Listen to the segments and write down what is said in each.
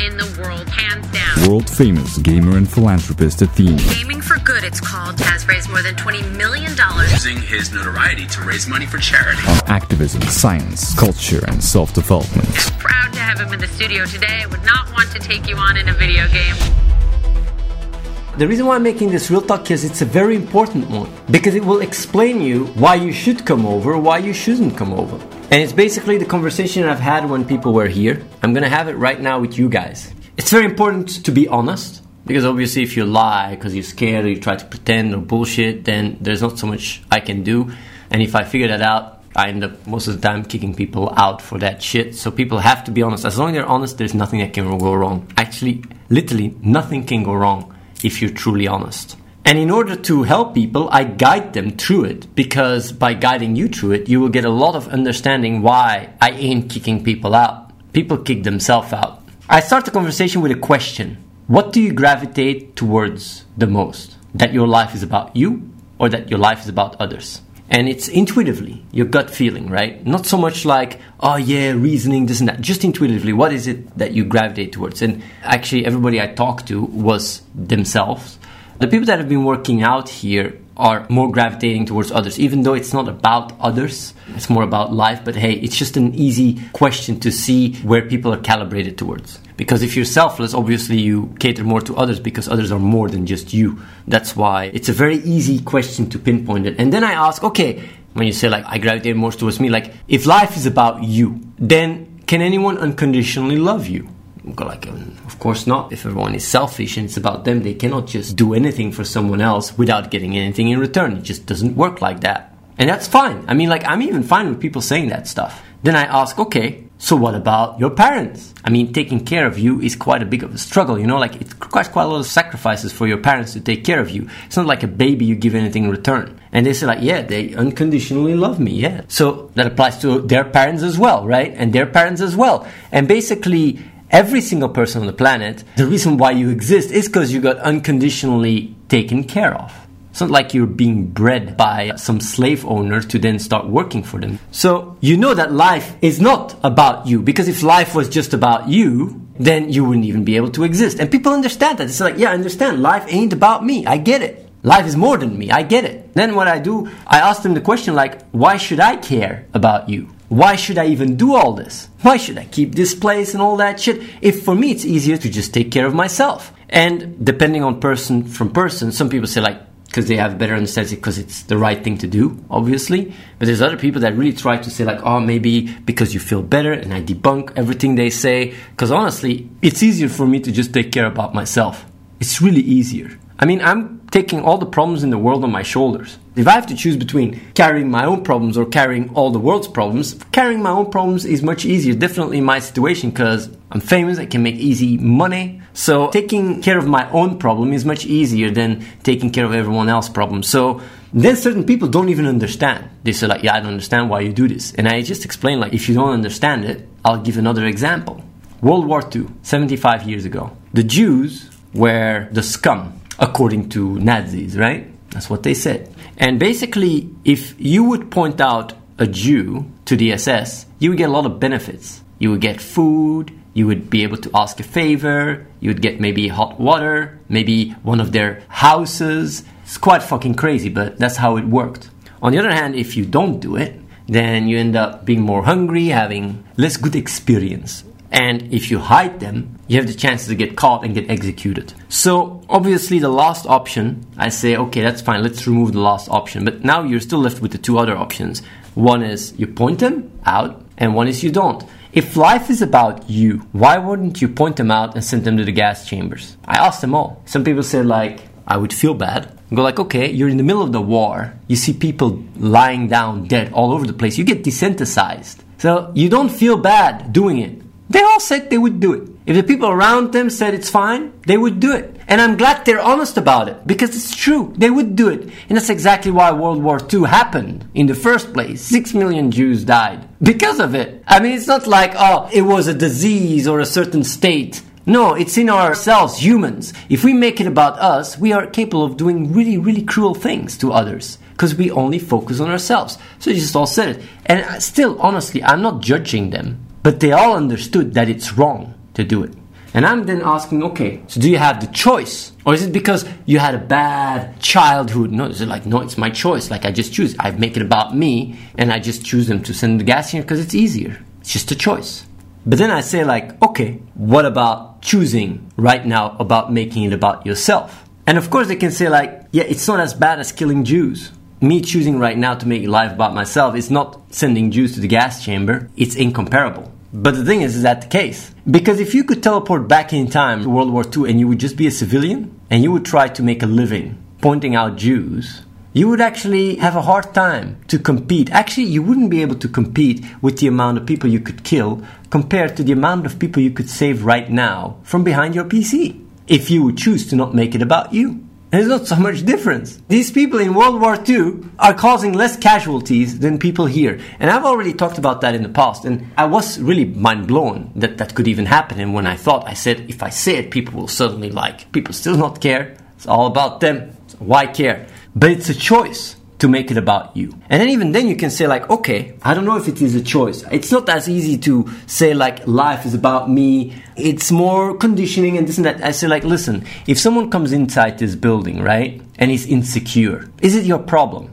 In the world, hands down. World famous gamer and philanthropist Athene. Gaming for Good, it's called, has raised more than $20 million. using his notoriety to raise money for charity. On activism, science, culture, and self development. Proud to have him in the studio today. I would not want to take you on in a video game. The reason why I'm making this real talk is it's a very important one because it will explain you why you should come over, why you shouldn't come over. And it's basically the conversation I've had when people were here. I'm gonna have it right now with you guys. It's very important to be honest because obviously if you lie because you're scared or you try to pretend or bullshit, then there's not so much I can do. And if I figure that out, I end up most of the time kicking people out for that shit. So people have to be honest. As long as they're honest, there's nothing that can go wrong. Actually, literally, nothing can go wrong if you're truly honest. And in order to help people, I guide them through it because by guiding you through it, you will get a lot of understanding why I ain't kicking people out. People kick themselves out. I start the conversation with a question What do you gravitate towards the most? That your life is about you or that your life is about others? And it's intuitively, your gut feeling, right? Not so much like, oh yeah, reasoning, this and that. Just intuitively, what is it that you gravitate towards? And actually, everybody I talked to was themselves. The people that have been working out here are more gravitating towards others, even though it's not about others, it's more about life. But hey, it's just an easy question to see where people are calibrated towards. Because if you're selfless, obviously you cater more to others because others are more than just you. That's why it's a very easy question to pinpoint it. And then I ask, okay, when you say like I gravitate more towards me, like if life is about you, then can anyone unconditionally love you? Like, um, of course not. If everyone is selfish and it's about them, they cannot just do anything for someone else without getting anything in return. It just doesn't work like that. And that's fine. I mean, like, I'm even fine with people saying that stuff. Then I ask, okay, so what about your parents? I mean, taking care of you is quite a big of a struggle, you know, like it requires quite a lot of sacrifices for your parents to take care of you. It's not like a baby you give anything in return. And they say like, yeah, they unconditionally love me, yeah. So that applies to their parents as well, right? And their parents as well. And basically, every single person on the planet, the reason why you exist is because you got unconditionally taken care of. It's not like you're being bred by some slave owner to then start working for them. So you know that life is not about you because if life was just about you, then you wouldn't even be able to exist. And people understand that. It's like, yeah, I understand. Life ain't about me. I get it. Life is more than me. I get it. Then what I do, I ask them the question like, why should I care about you? Why should I even do all this? Why should I keep this place and all that shit? If for me it's easier to just take care of myself. And depending on person from person, some people say like, because they have better understanding because it's the right thing to do, obviously. But there's other people that really try to say like, oh, maybe because you feel better, and I debunk everything they say. Because honestly, it's easier for me to just take care about myself. It's really easier. I mean, I'm taking all the problems in the world on my shoulders. If I have to choose between carrying my own problems or carrying all the world's problems, carrying my own problems is much easier. Definitely in my situation because I'm famous, I can make easy money. So taking care of my own problem is much easier than taking care of everyone else's problem. So then certain people don't even understand. They say like, yeah, I don't understand why you do this. And I just explain like, if you don't understand it, I'll give another example. World War II, 75 years ago. The Jews were the scum according to Nazis, right? That's what they said. And basically, if you would point out a Jew to the SS, you would get a lot of benefits. You would get food, you would be able to ask a favor, you would get maybe hot water, maybe one of their houses. It's quite fucking crazy, but that's how it worked. On the other hand, if you don't do it, then you end up being more hungry, having less good experience. And if you hide them, you have the chance to get caught and get executed. So, obviously, the last option, I say, okay, that's fine, let's remove the last option. But now you're still left with the two other options. One is you point them out, and one is you don't. If life is about you, why wouldn't you point them out and send them to the gas chambers? I asked them all. Some people said, like, I would feel bad. Go like, okay, you're in the middle of the war. You see people lying down dead all over the place. You get desensitized. So you don't feel bad doing it. They all said they would do it. If the people around them said it's fine, they would do it. And I'm glad they're honest about it because it's true. They would do it. And that's exactly why World War II happened in the first place. Six million Jews died because of it. I mean, it's not like, oh, it was a disease or a certain state No, it's in ourselves, humans. If we make it about us, we are capable of doing really, really cruel things to others because we only focus on ourselves. So you just all said it. And still, honestly, I'm not judging them, but they all understood that it's wrong to do it. And I'm then asking, okay, so do you have the choice? Or is it because you had a bad childhood? No, it like, no, it's my choice. Like I just choose. I make it about me and I just choose them to send the gas here because it's easier. It's just a choice. But then I say like, okay, what about choosing right now about making it about yourself? And of course they can say like, yeah, it's not as bad as killing Jews. Me choosing right now to make life about myself is not sending Jews to the gas chamber. It's incomparable. But the thing is, is that the case? Because if you could teleport back in time to World War II and you would just be a civilian and you would try to make a living pointing out Jews, you would actually have a hard time to compete. Actually, you wouldn't be able to compete with the amount of people you could kill compared to the amount of people you could save right now from behind your PC if you would choose to not make it about you. There's not so much difference. These people in World War II are causing less casualties than people here. And I've already talked about that in the past. And I was really mind blown that that could even happen. And when I thought, I said, if I say it, people will suddenly like, people still not care. It's all about them. So why care? But it's a choice to make it about you. And then even then you can say like, okay, I don't know if it is a choice. It's not as easy to say like life is about me. It's more conditioning and this and that. I say like, listen, if someone comes inside this building, right, and is insecure, is it your problem?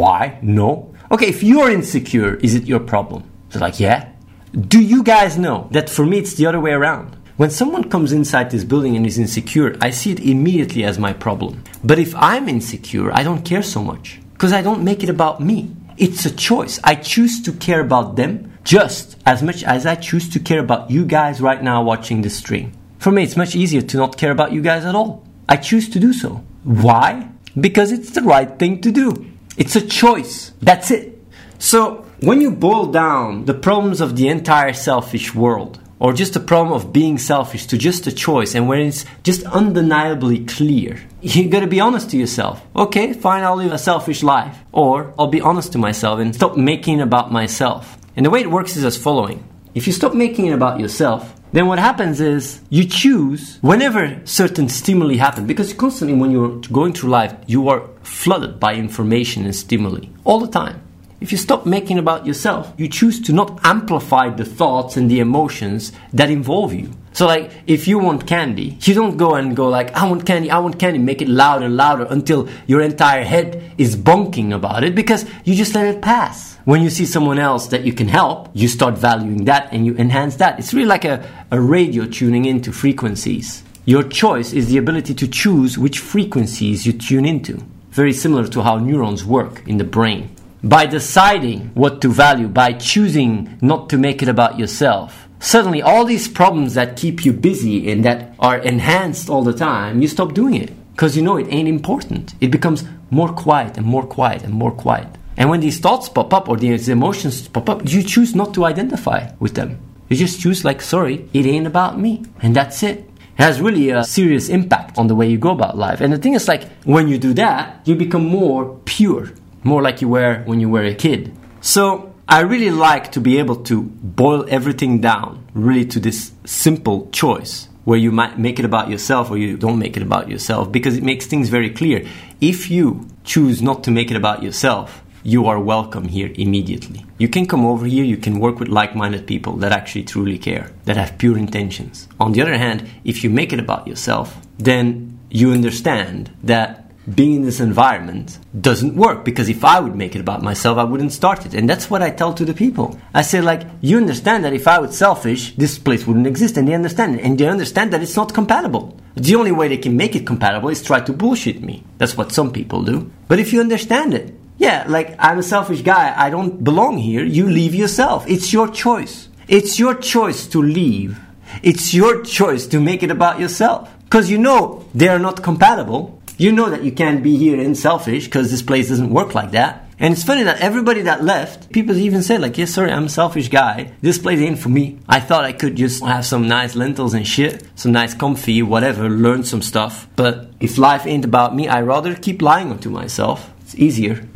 Why? No. Okay, if you're insecure, is it your problem? They're like, yeah. Do you guys know that for me it's the other way around? When someone comes inside this building and is insecure, I see it immediately as my problem. But if I'm insecure, I don't care so much because I don't make it about me. It's a choice. I choose to care about them just as much as I choose to care about you guys right now watching this stream. For me, it's much easier to not care about you guys at all. I choose to do so. Why? Because it's the right thing to do. It's a choice. That's it. So, when you boil down the problems of the entire selfish world, or just a problem of being selfish to just a choice and when it's just undeniably clear. You gotta be honest to yourself. Okay fine i'll live a selfish life. Or i'll be honest to myself and stop making it about myself. And the way it works is as following. If you stop making it about yourself then what happens is you choose whenever certain stimuli happen. Because constantly when you're going through life you are flooded by information and stimuli. All the time if you stop making about yourself, you choose to not amplify the thoughts and the emotions that involve you. So like if you want candy, you don't go and go like I want candy, I want candy, make it louder, louder until your entire head is bonking about it because you just let it pass. When you see someone else that you can help, you start valuing that and you enhance that. It's really like a, a radio tuning into frequencies. Your choice is the ability to choose which frequencies you tune into. Very similar to how neurons work in the brain by deciding what to value, by choosing not to make it about yourself, suddenly all these problems that keep you busy and that are enhanced all the time, you stop doing it because you know it ain't important. It becomes more quiet and more quiet and more quiet. And when these thoughts pop up or these emotions pop up, you choose not to identify with them. You just choose, like, sorry, it ain't about me. And that's it. It has really a serious impact on the way you go about life. And the thing is, like, when you do that, you become more pure more like you were when you were a kid. So I really like to be able to boil everything down really to this simple choice where you might make it about yourself or you don't make it about yourself because it makes things very clear. If you choose not to make it about yourself, you are welcome here immediately. You can come over here, you can work with like minded people that actually truly care, that have pure intentions. On the other hand, if you make it about yourself, then you understand that being in this environment doesn't work because if I would make it about myself, I wouldn't start it. And that's what I tell to the people. I say, like, you understand that if I was selfish, this place wouldn't exist. And they understand it. And they understand that it's not compatible. The only way they can make it compatible is try to bullshit me. That's what some people do. But if you understand it, yeah, like, I'm a selfish guy. I don't belong here. You leave yourself. It's your choice. It's your choice to leave. It's your choice to make it about yourself. Because you know they are not compatible you know that you can't be here and selfish because this place doesn't work like that. And it's funny that everybody that left, people even said, like, yes, sorry, I'm a selfish guy. This place ain't for me. I thought I could just have some nice lentils and shit, some nice comfy, whatever, learn some stuff. But if life ain't about me, I rather keep lying to myself. It's easier.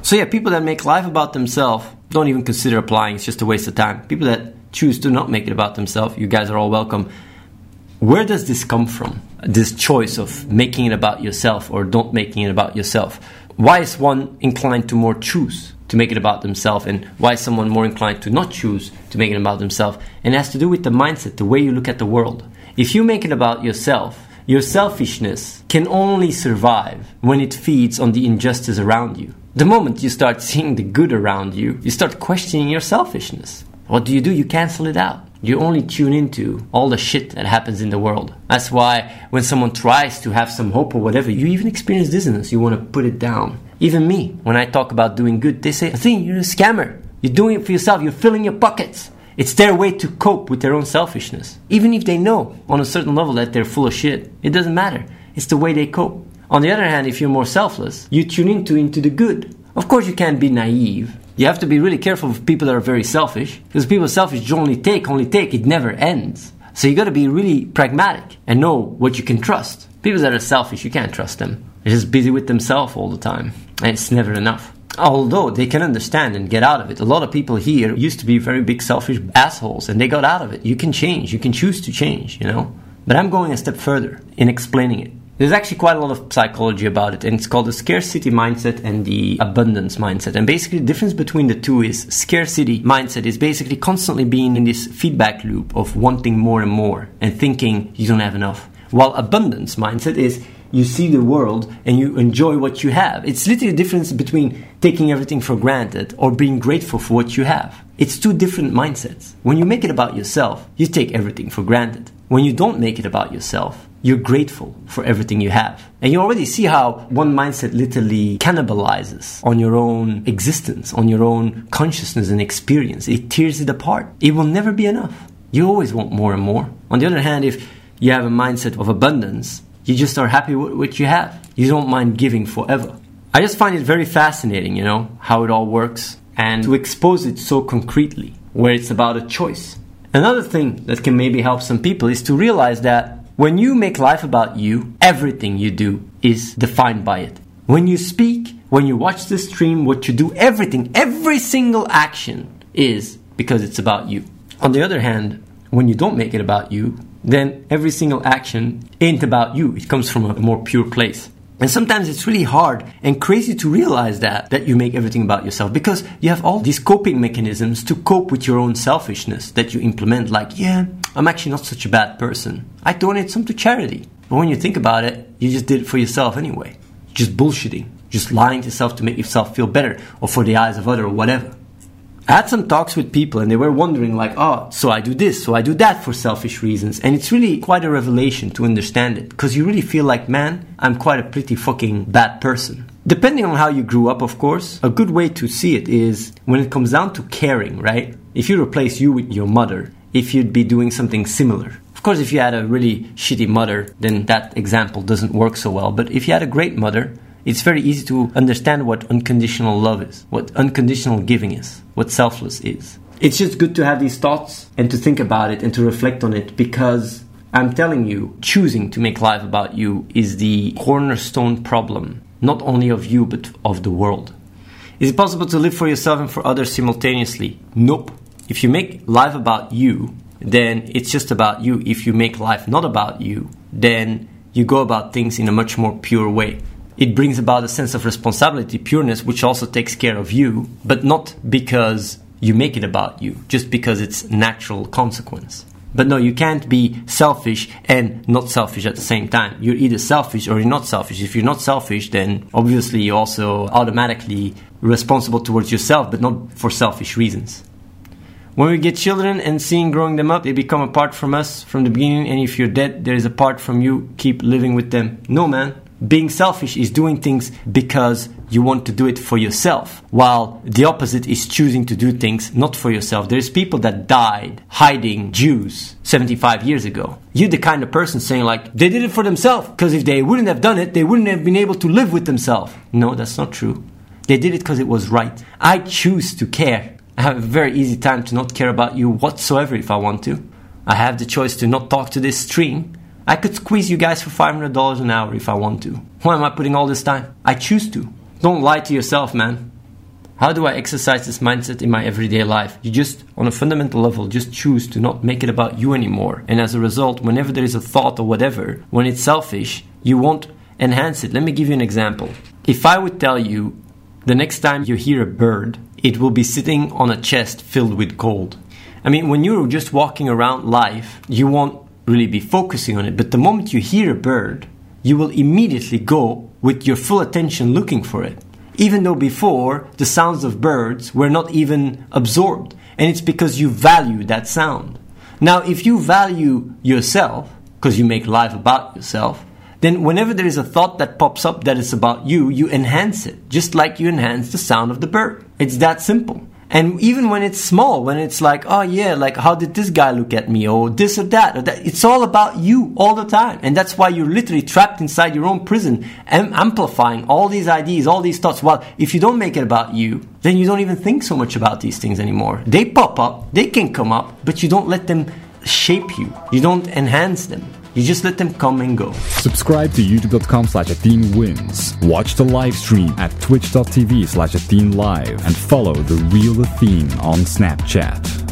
So yeah, people that make life about themselves don't even consider applying. It's just a waste of time. People that choose to not make it about themselves, you guys are all welcome Where does this come from? This choice of making it about yourself or don't making it about yourself. Why is one inclined to more choose to make it about themselves, and why is someone more inclined to not choose to make it about themselves? And it has to do with the mindset, the way you look at the world. If you make it about yourself, your selfishness can only survive when it feeds on the injustice around you. The moment you start seeing the good around you, you start questioning your selfishness. What do you do? You cancel it out. You only tune into all the shit that happens in the world. That's why when someone tries to have some hope or whatever, you even experience dizziness. You want to put it down. Even me, when I talk about doing good, they say, I think you're a scammer. You're doing it for yourself. You're filling your pockets. It's their way to cope with their own selfishness. Even if they know on a certain level that they're full of shit, it doesn't matter. It's the way they cope. On the other hand, if you're more selfless, you tune into into the good. Of course, you can't be naive. You have to be really careful with people that are very selfish, because people selfish only take, only take. It never ends. So you got to be really pragmatic and know what you can trust. People that are selfish, you can't trust them. They're just busy with themselves all the time, and it's never enough. Although they can understand and get out of it. A lot of people here used to be very big selfish assholes, and they got out of it. You can change. You can choose to change. You know. But I'm going a step further in explaining it. There's actually quite a lot of psychology about it, and it's called the scarcity mindset and the abundance mindset. And basically, the difference between the two is scarcity mindset is basically constantly being in this feedback loop of wanting more and more and thinking you don't have enough. While abundance mindset is you see the world and you enjoy what you have. It's literally the difference between taking everything for granted or being grateful for what you have. It's two different mindsets. When you make it about yourself, you take everything for granted. When you don't make it about yourself, you're grateful for everything you have. And you already see how one mindset literally cannibalizes on your own existence, on your own consciousness and experience. It tears it apart. It will never be enough. You always want more and more. On the other hand, if you have a mindset of abundance, you just are happy with what you have. You don't mind giving forever. I just find it very fascinating, you know, how it all works and to expose it so concretely, where it's about a choice. Another thing that can maybe help some people is to realize that when you make life about you, everything you do is defined by it. When you speak, when you watch the stream, what you do, everything, every single action is because it's about you. On the other hand, when you don't make it about you, then every single action ain't about you. It comes from a more pure place. And sometimes it's really hard and crazy to realize that, that you make everything about yourself because you have all these coping mechanisms to cope with your own selfishness that you implement, like, yeah, I'm actually not such a bad person. I donate some to charity. But when you think about it, you just did it for yourself anyway. Just bullshitting, just lying to yourself to make yourself feel better or for the eyes of others or whatever. I had some talks with people and they were wondering like, oh, so I do this, so I do that for selfish reasons. And it's really quite a revelation to understand it because you really feel like, man, I'm quite a pretty fucking bad person. Depending on how you grew up, of course, a good way to see it is when it comes down to caring, right? If you replace you with your mother, if you'd be doing something similar. Of course, if you had a really shitty mother, then that example doesn't work so well. But if you had a great mother, it's very easy to understand what unconditional love is, what unconditional giving is, what selfless is. It's just good to have these thoughts and to think about it and to reflect on it because I'm telling you, choosing to make life about you is the cornerstone problem, not only of you, but of the world. Is it possible to live for yourself and for others simultaneously? Nope. If you make life about you, then it's just about you. If you make life not about you, then you go about things in a much more pure way it brings about a sense of responsibility, pureness, which also takes care of you, but not because you make it about you, just because it's natural consequence. But no, you can't be selfish and not selfish at the same time. You're either selfish or you're not selfish. If you're not selfish, then obviously you're also automatically responsible towards yourself, but not for selfish reasons. When we get children and seeing growing them up, they become a part from us from the beginning, and if you're dead, there is a part from you. Keep living with them. No, man, being selfish is doing things because you want to do it for yourself, while the opposite is choosing to do things not for yourself. There's people that died hiding Jews 75 years ago. You're the kind of person saying, like, they did it for themselves, because if they wouldn't have done it, they wouldn't have been able to live with themselves. No, that's not true. They did it because it was right. I choose to care. I have a very easy time to not care about you whatsoever if I want to. I have the choice to not talk to this stream I could squeeze you guys for $500 an hour if I want to. Why am I putting all this time? I choose to. Don't lie to yourself, man. How do I exercise this mindset in my everyday life? You just, on a fundamental level, just choose to not make it about you anymore. And as a result, whenever there is a thought or whatever, when it's selfish, you won't enhance it. Let me give you an example. If I would tell you the next time you hear a bird, it will be sitting on a chest filled with gold. I mean, when you're just walking around life, you won't really be focusing on it. But the moment you hear a bird, you will immediately go with your full attention looking for it even though before the sounds of birds were not even absorbed. And it's because you value that sound. Now, if you value yourself, because you make life about yourself, then whenever there is a thought that pops up that is about you, you enhance it, just like you enhance the sound of the bird. It's that simple. And even when it's small, when it's like, oh yeah, like how did this guy look at me, or this or that, or that, it's all about you all the time. And that's why you're literally trapped inside your own prison, am- amplifying all these ideas, all these thoughts. Well, if you don't make it about you, then you don't even think so much about these things anymore. They pop up, they can come up, but you don't let them shape you. You don't enhance them. You just let them come and go. Subscribe to youtube.com slash wins. Watch the live stream at twitch.tv slash Live and follow the real Athene on Snapchat.